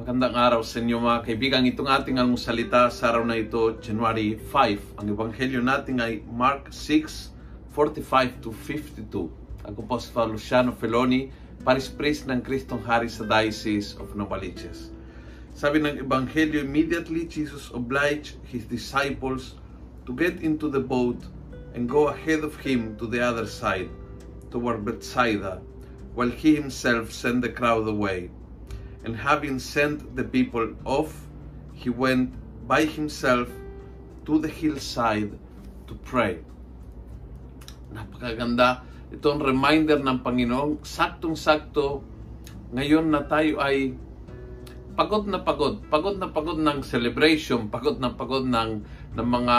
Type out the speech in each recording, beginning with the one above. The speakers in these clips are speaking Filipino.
Magandang araw sa inyo mga kaibigan. Itong ating almusalita sa araw na ito, January 5. Ang ebanghelyo natin ay Mark 6, 45 to 52. Ako po si Luciano Feloni, Paris Priest ng Kristong Hari sa Diocese of Novaliches. Sabi ng ebanghelyo, immediately Jesus obliged his disciples to get into the boat and go ahead of him to the other side, toward Bethsaida, while he himself sent the crowd away. And having sent the people off, he went by himself to the hillside to pray. Napakaganda. Ito ang reminder ng Panginoon. Saktong-sakto, ngayon na tayo ay pagod na pagod. Pagod na pagod ng celebration, pagod na pagod ng, ng mga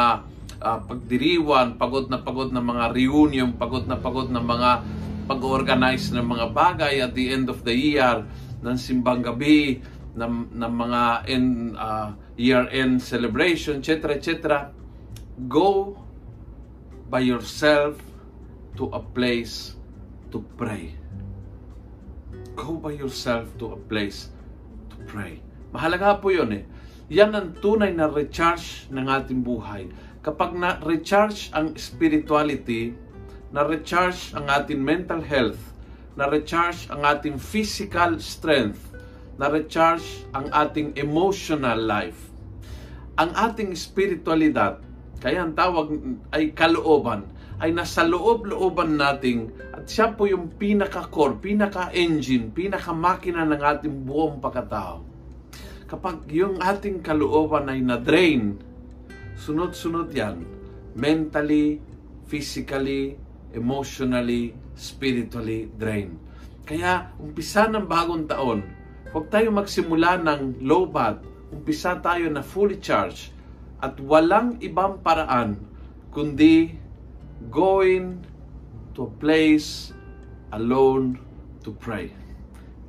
uh, pagdiriwan, pagod na pagod ng mga reunion, pagod na pagod ng mga pag-organize ng mga bagay at the end of the year ng simbang gabi, ng, ng mga end, uh, year-end celebration, etc., etc., go by yourself to a place to pray. Go by yourself to a place to pray. Mahalaga po yun eh. Yan ang tunay na recharge ng ating buhay. Kapag na-recharge ang spirituality, na-recharge ang ating mental health, na-recharge ang ating physical strength, na-recharge ang ating emotional life. Ang ating spiritualidad, kaya ang tawag ay kalooban, ay nasa loob-looban nating at siya po yung pinaka-core, pinaka-engine, pinaka-makina ng ating buong pagkatao. Kapag yung ating kalooban ay na-drain, sunod-sunod yan, mentally, physically, emotionally, spiritually drained. Kaya, umpisa ng bagong taon, huwag tayo magsimula ng low bat. Umpisa tayo na fully charged at walang ibang paraan kundi going to a place alone to pray.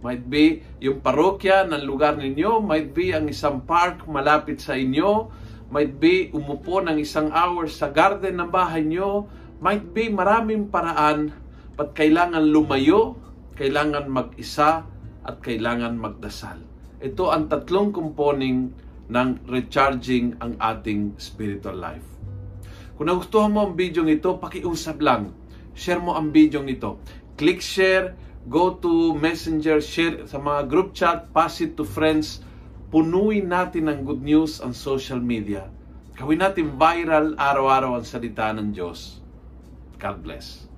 Might be yung parokya ng lugar ninyo, might be ang isang park malapit sa inyo, might be umupo ng isang hour sa garden ng bahay nyo, might be maraming paraan Pat kailangan lumayo, kailangan mag-isa, at kailangan magdasal. Ito ang tatlong component ng recharging ang ating spiritual life. Kung nagustuhan mo ang video ito, pakiusap lang. Share mo ang video ito. Click share, go to messenger, share sa mga group chat, pass it to friends. Punuin natin ng good news ang social media. Gawin natin viral araw-araw ang salita ng Diyos. God bless.